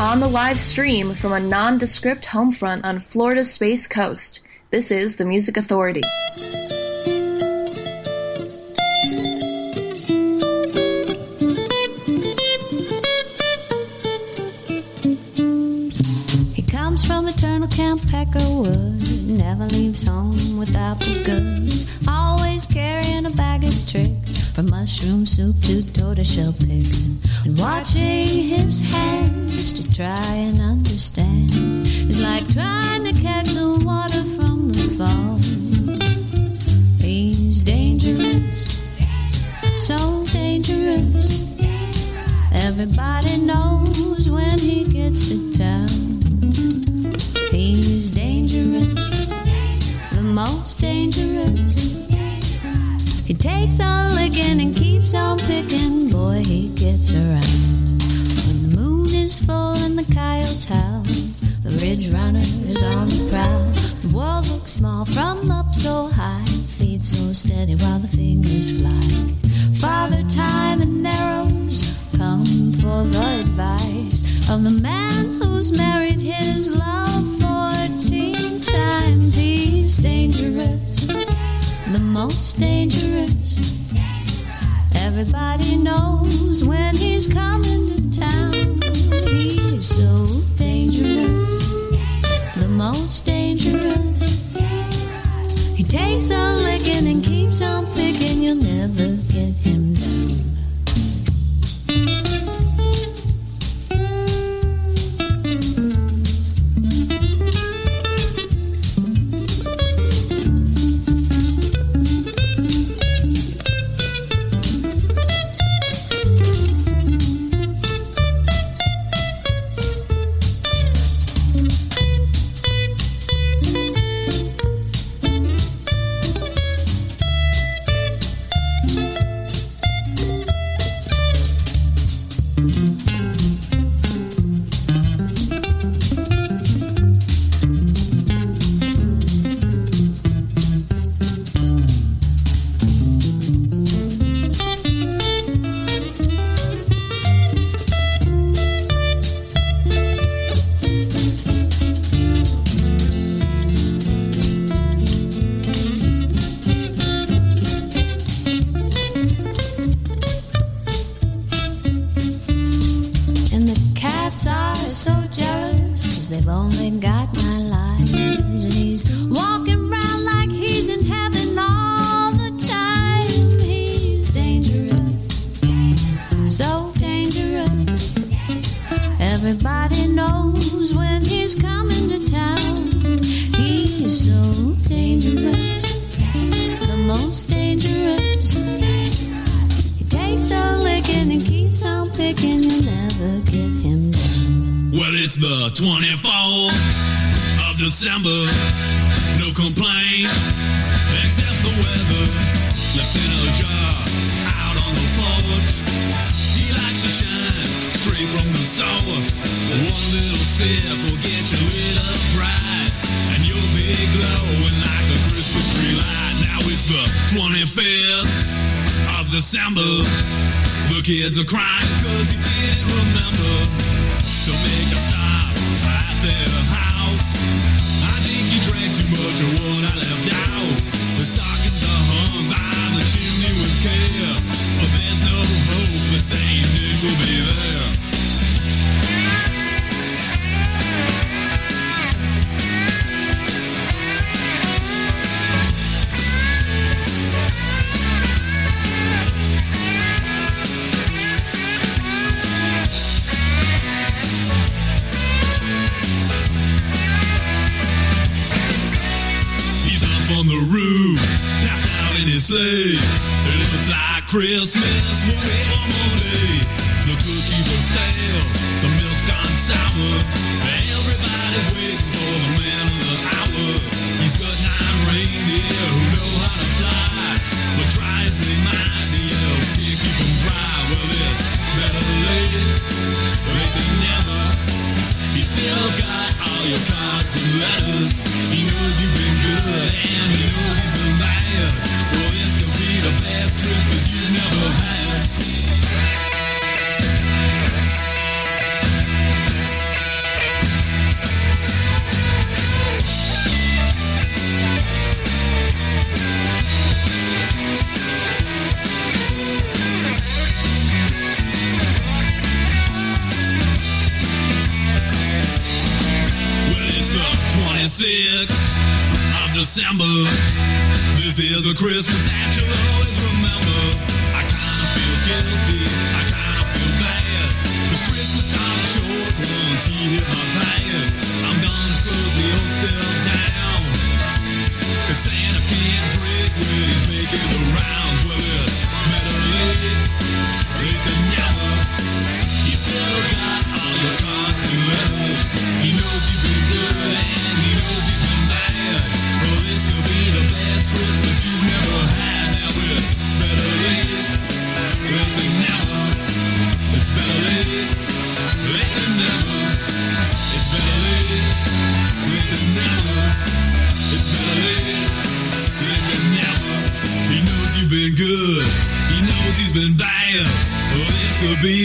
On the live stream from a nondescript home front on Florida's Space Coast, this is the Music Authority. He comes from eternal Camp Peckerwood, never leaves home without the goods. Always carrying a bag of tricks, from mushroom soup to tortoiseshell pigs. And watching his hands try and understand is like trying to catch the water from the fall. He's dangerous, so dangerous. Everybody knows when he gets to town. He's dangerous, the most dangerous. He takes a licking and keeps on picking. Boy, he gets around. Is full and the coyotes howl, the ridge runner is on the prowl. The world looks small from up so high, feet so steady while the fingers fly. Father time and arrows come for the advice of the man who's married his love fourteen times. He's dangerous, the most dangerous. Everybody knows when he's coming town. So dangerous, the most dangerous. He takes a licking and keeps on picking. You'll never house. I think you drank too much of what I left Christmas will be one more day. The cookies are stale, the milk's gone sour. Everybody's waiting for the man a Christmas that you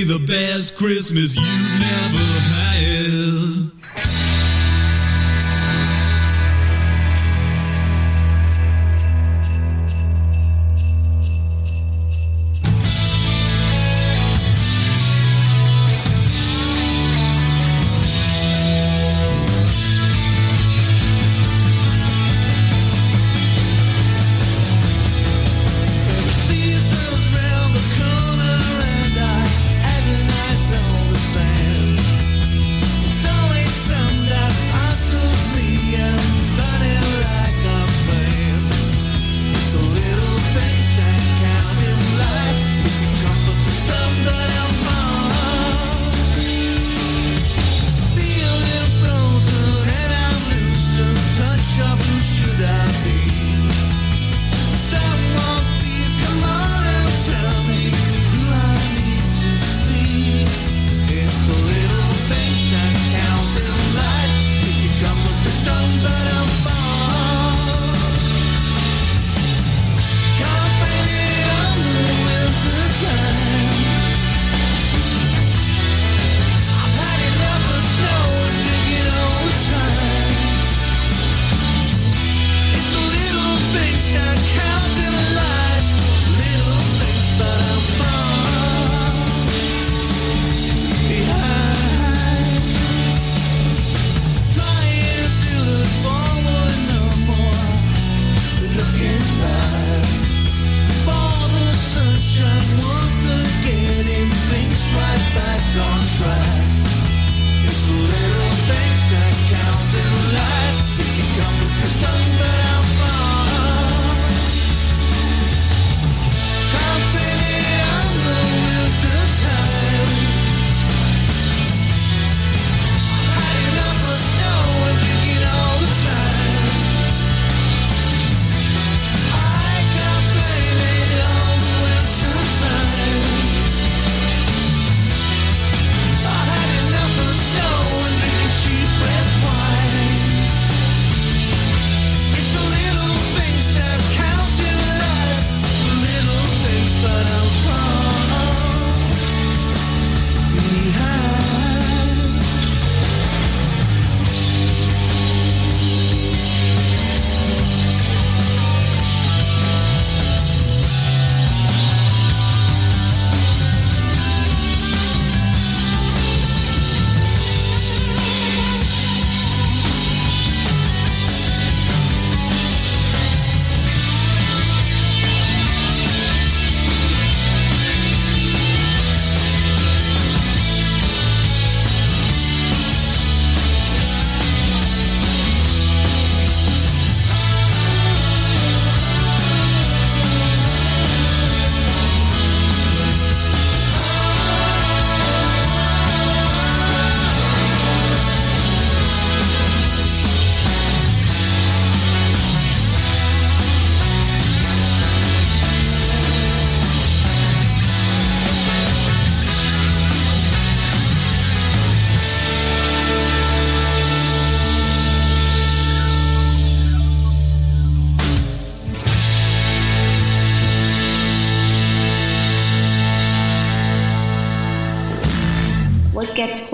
the best Christmas you've never had. I can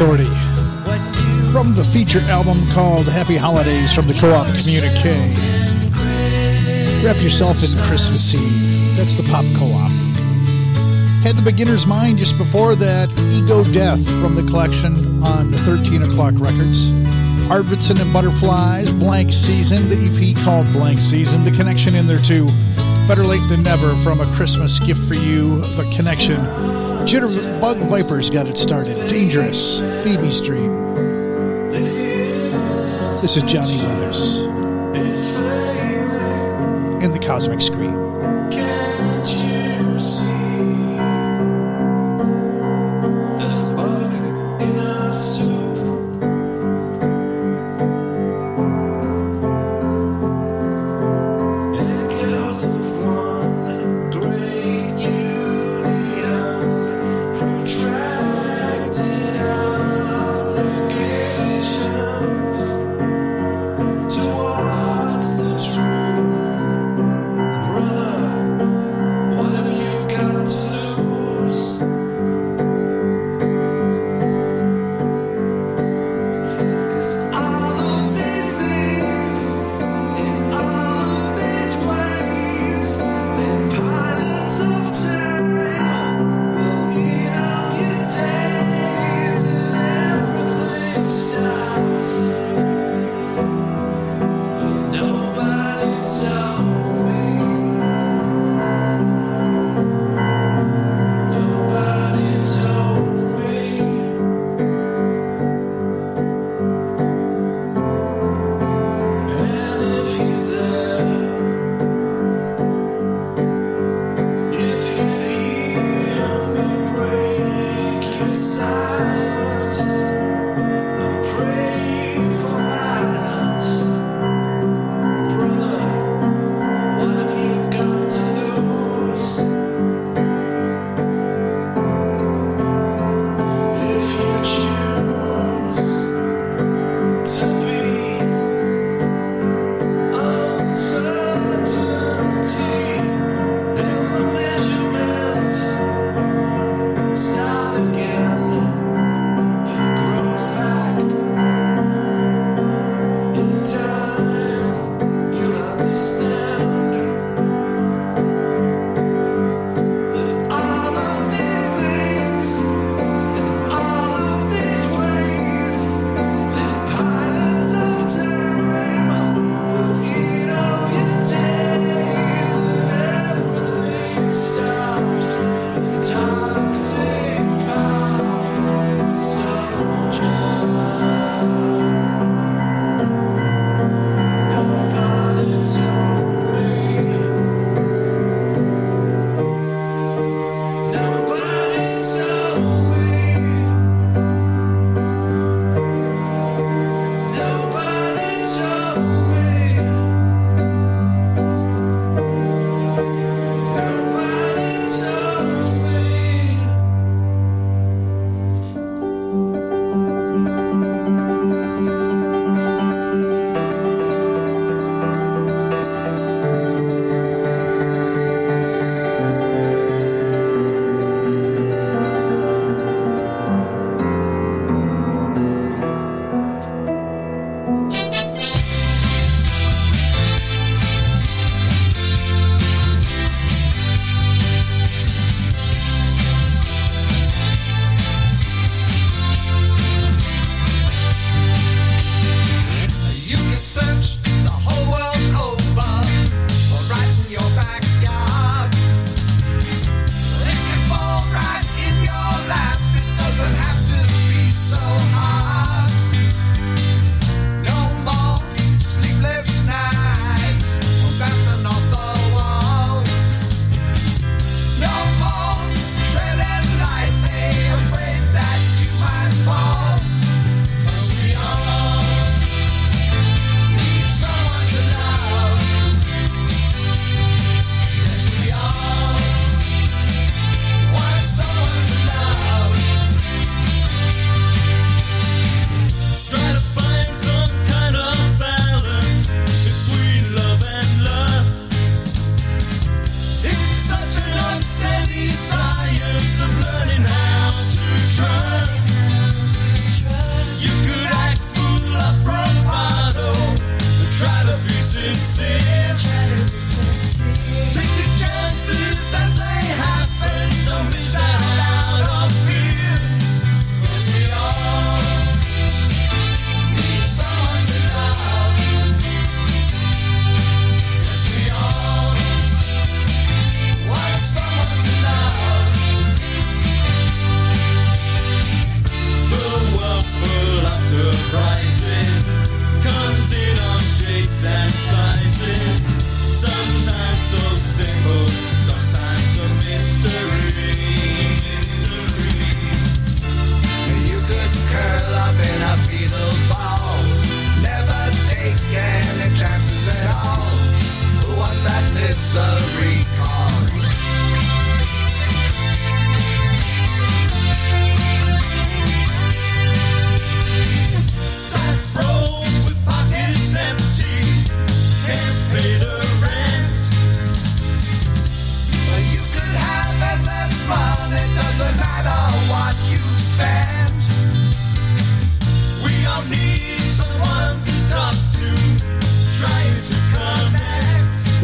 Authority from the feature album called Happy Holidays from the Co-op Communique. Wrap yourself in Christmassy. That's the Pop Co-op. Had the beginner's mind just before that. Ego Death from the collection on the 13 o'clock records. Arvidsson and Butterflies, Blank Season, the EP called Blank Season. The connection in there too. Better late than never from a Christmas gift for you. The connection. Jitterbug Vipers got it started. Dangerous. Phoebe's Dream. This is Johnny Weathers in the Cosmic Scream.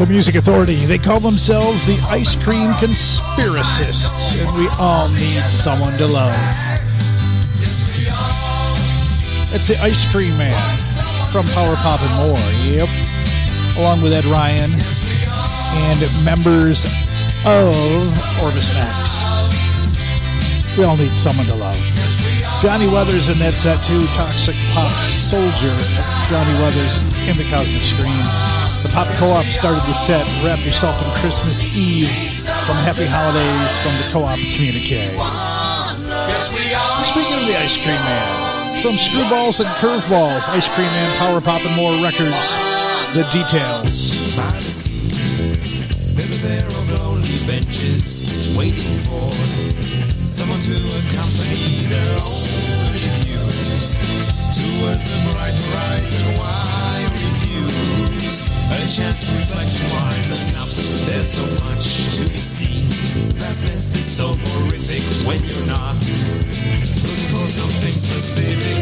The Music Authority. They call themselves the Ice Cream Conspiracists, and we all need someone to love. It's the Ice Cream Man from Power Pop and More. Yep. Along with Ed Ryan and members of Orbis Max. We all need someone to love. Johnny Weathers and that's that too. Toxic Pop Soldier. Johnny Weathers in the Cosmic Scream. The Pop Co-op started the set. Wrap yourself in Christmas Eve from Happy Holidays from the Co-op Communique. Speaking of the Ice Cream Man, from Screwballs and Curveballs, Ice Cream Man, Power Pop and More Records, the details. Of benches waiting for someone to accompany their lonely views towards the bright horizon. Why refuse a chance to reflect and wisen up? There's so much to be seen. Vastness is so horrific when you're not looking for something specific.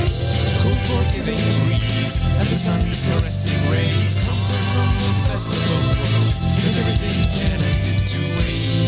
Cool, forgiving breeze and the sun's caressing rays. Comfort from the best of both worlds. Cause everything can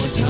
more time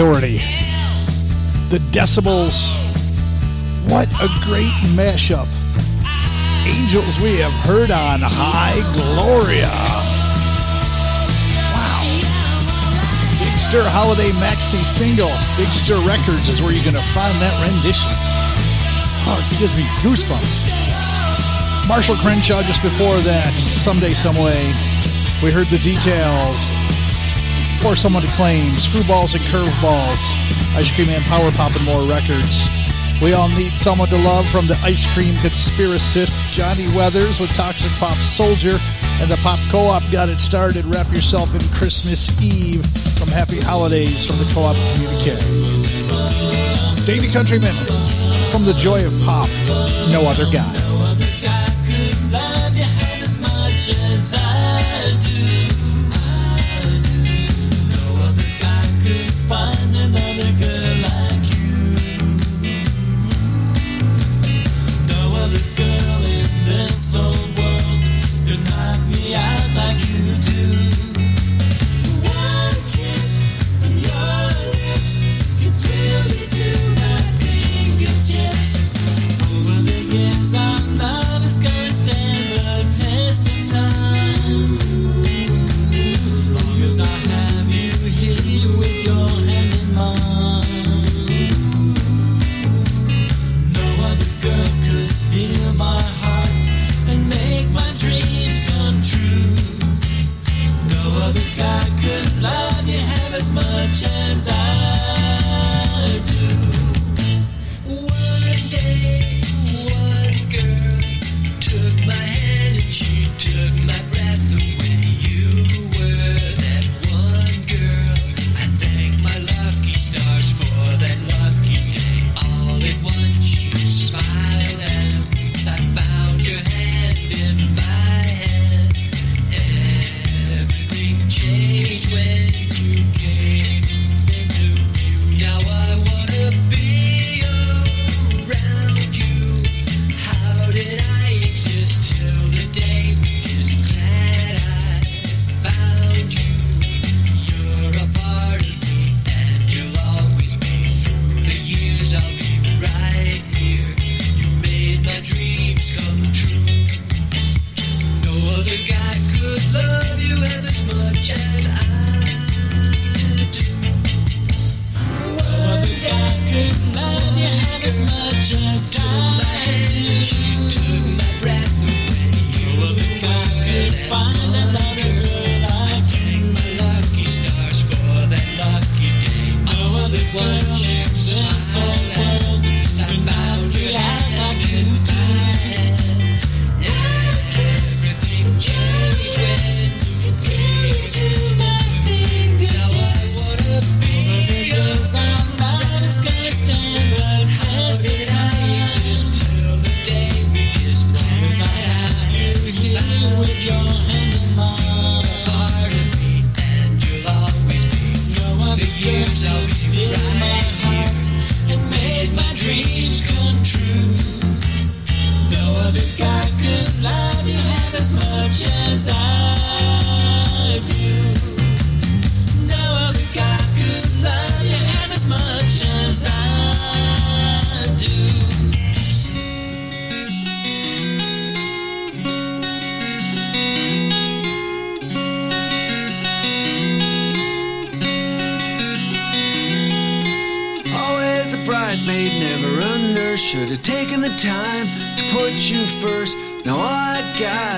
Authority. The Decibels. What a great mashup. Angels we have heard on High Gloria. Wow. Big Stir Holiday Maxi single. Big Stir Records is where you're going to find that rendition. Oh, it gives me goosebumps. Marshall Crenshaw just before that. Someday, someway. We heard the details. For Someone to Claim, Screwballs and Curveballs, Ice Cream and Power Pop and more records. We All Need Someone to Love from the Ice Cream Conspiracist, Johnny Weathers with Toxic Pop Soldier, and the Pop Co-op got it started, Wrap Yourself in Christmas Eve from Happy Holidays from the Co-op Communique. Davey Countryman from The Joy of Pop, No Other Guy. No other guy find another girl like you. No other girl in this.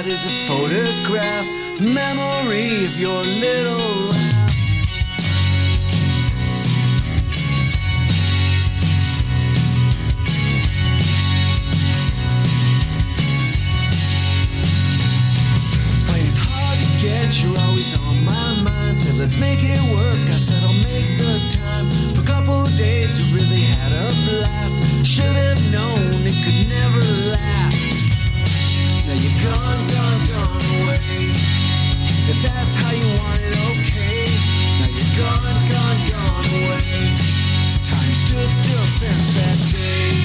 heart is a photograph, memory of your little you're always on my mind. Said let's make it work. I said I'll make the time. For a couple of days, I really had a blast. Should have known it could never last. Now you're gone, gone, gone away. If that's how you want it, okay. Now you're gone, gone, gone away. Time stood still since that day.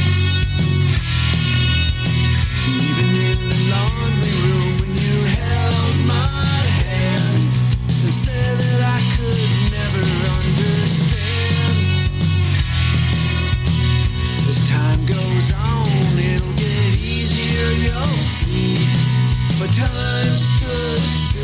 Even in the laundry room when you held my hand and said that I could never understand. As time goes on, it'll get easier, you'll but time stood still.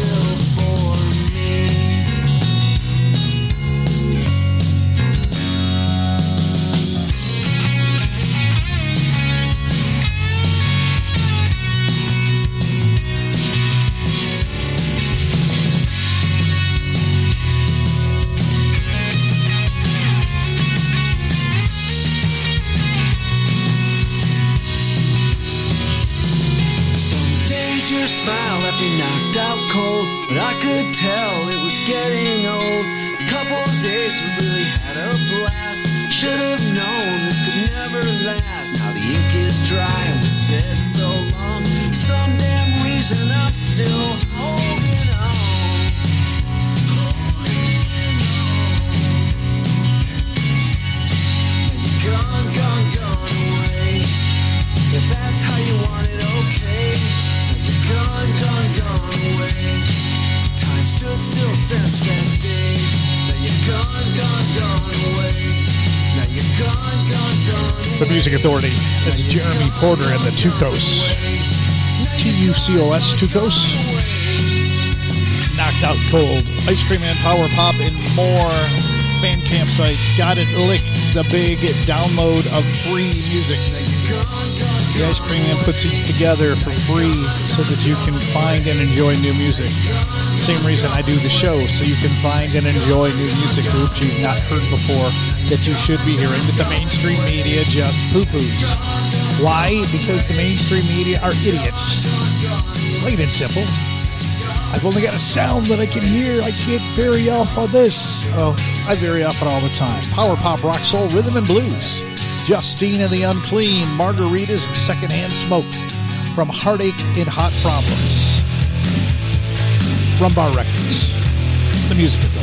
The Music Authority. That's Jeremy Porter and the Tucos. T U C O S Tucos. Knocked Out Cold. Ice Cream and Power Pop and more. Bandcamp site. Got it licked. The big download of free music. The Ice Cream Man puts these together for free so that you can find and enjoy new music. Same reason I do the show, so you can find and enjoy new music groups you've not heard before that you should be hearing. But the mainstream media just poo-poos. Why? Because the mainstream media are idiots. Plain and simple. I've only got a sound that I can hear. I can't vary off on this. Oh, I vary off it all the time. Power pop, rock, soul, rhythm, and blues. Justine and the Unclean, Margaritas and Secondhand Smoke from Heartache and Hot Problems. Rumbar Records. The Music Authority.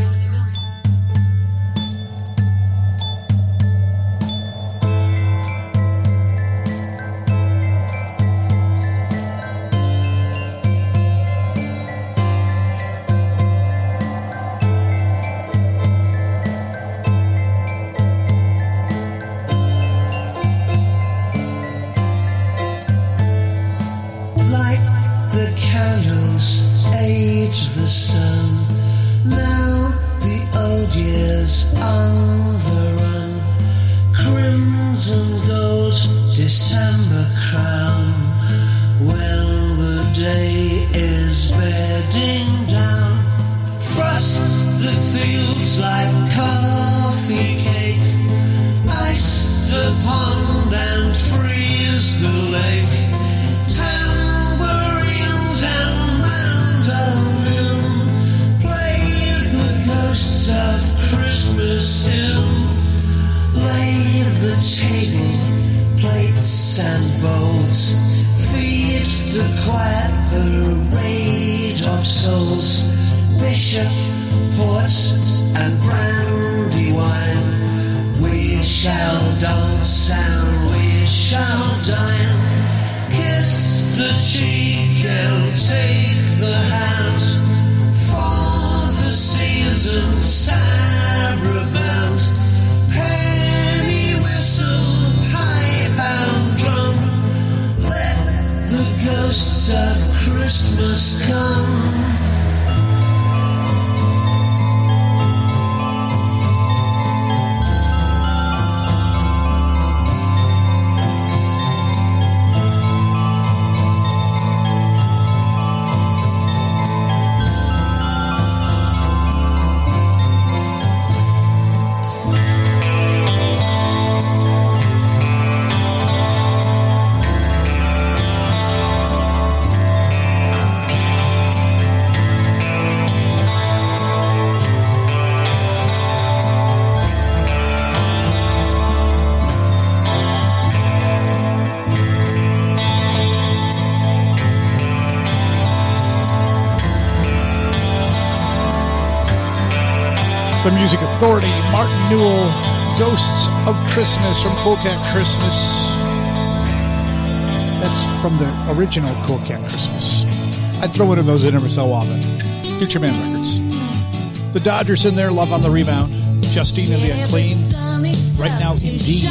Martin Newell, Ghosts of Christmas from Cool Cat Christmas. That's from the original Cool Cat Christmas. I'd throw one of those in every so often. Future Man Records. The Dodgers in there, Love on the Rebound. Justine and the Unclean. Right now, indeed.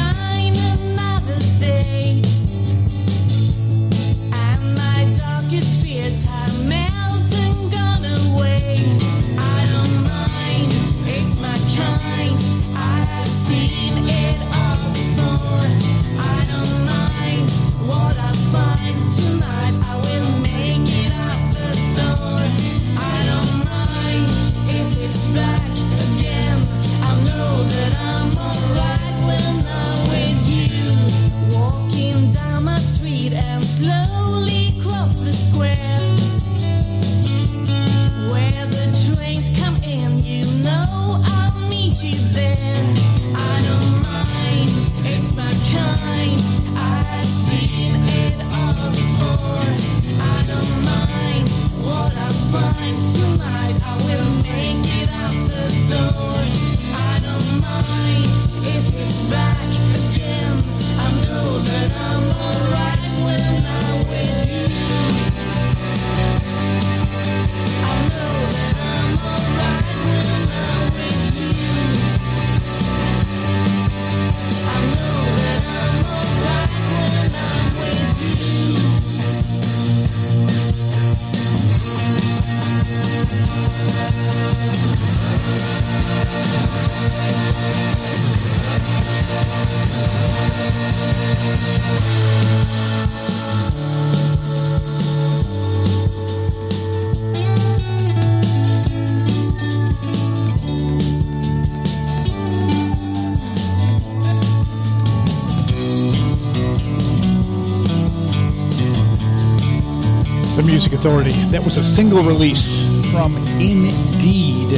Authority. That was a single release from Indeed.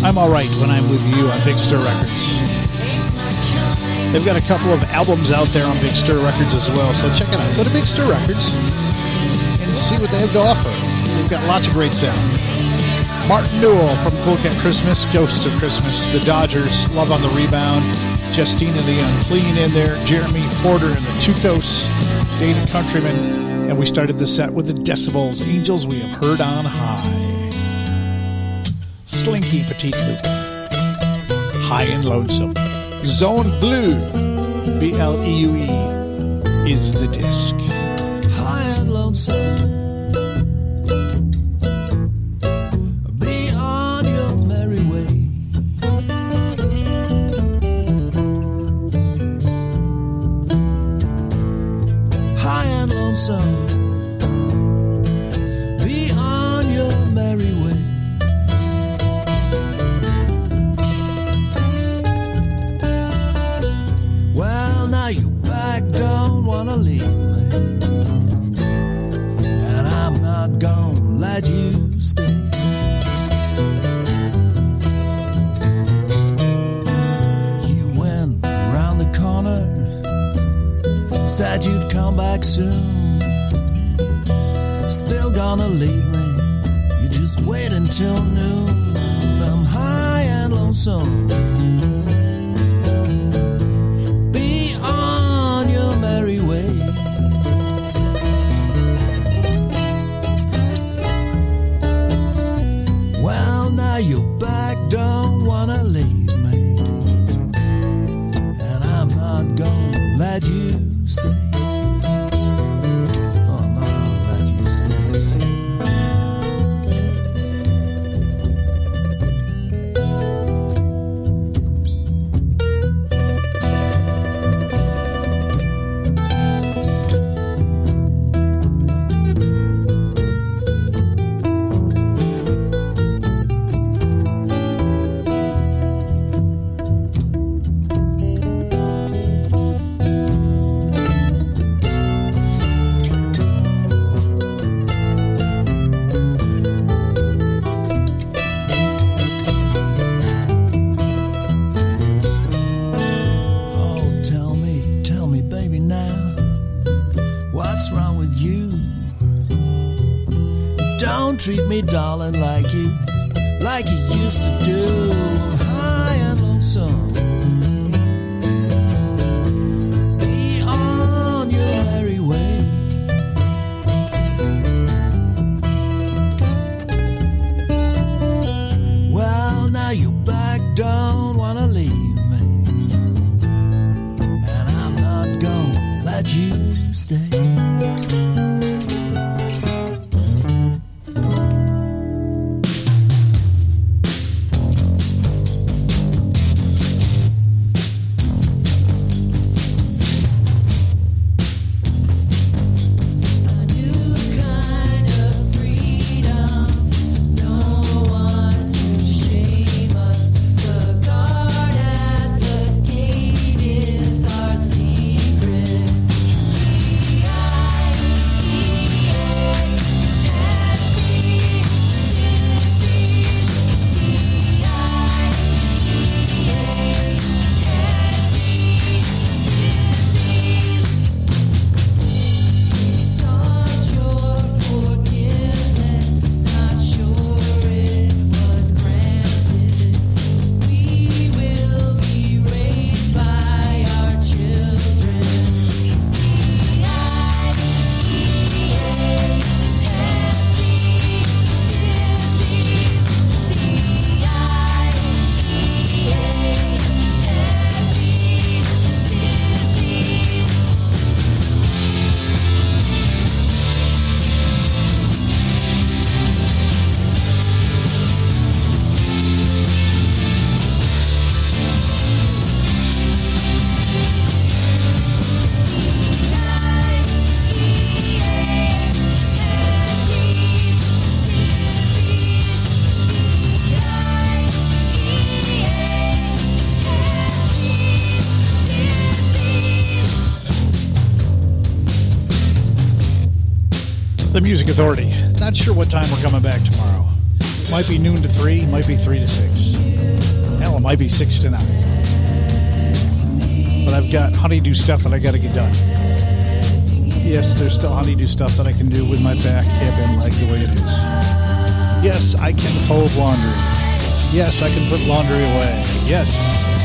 I'm Alright When I'm With You on Big Stir Records. They've got a couple of albums out there on Big Stir Records as well, so check it out. Go to Big Stir Records and see what they have to offer. They've got lots of great sound. Martin Newell from Cool Cat Christmas, Ghosts of Christmas, The Dodgers, Love on the Rebound, Justine and the Unclean in there, Jeremy Porter and the Tucos, Dana Countryman, and we started the set with the Decibels, Angels We Have Heard on High. Slinky Petite Loop, High and Lonesome. Zone Bleue, B L E U E, is the disc. And Don't treat me, darling, like you, like you used to do. I'm high and lonesome. Music Authority. Not sure what time we're coming back tomorrow. Might be noon to 3, might be 3 to 6. Hell, it might be 6 to 9. But I've got honeydew stuff that I got to get done. Yes, there's still honeydew stuff that I can do with my back, hip, and leg the way it is. Yes, I can fold laundry. Yes, I can put laundry away. Yes,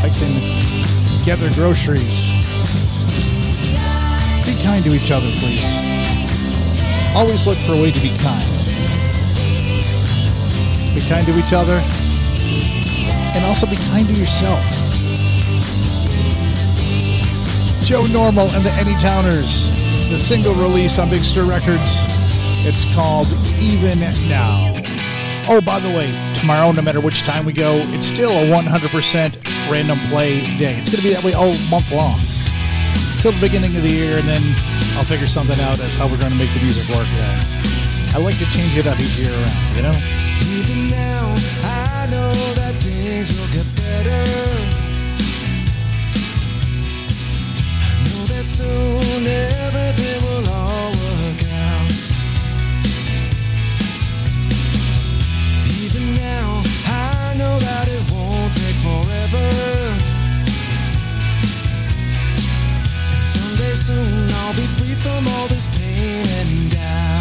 I can gather groceries. Be kind to each other, please. Always look for a way to be kind. Be kind to each other, and also be kind to yourself. Joe Normal and the Anytowners, the single release on Big Stir Records. It's called Even Now. Oh, by the way, tomorrow, no matter which time we go, it's still a 100% random play day. It's going to be that way all month long. Till the beginning of the year, and then I'll figure something out as how we're going to make the music work then. I like to change it up each year around, you know? Even now, I know that things will get better. I know that soon everything will all work out. Even now, I know that it won't take forever. Soon I'll be free from all this pain and doubt.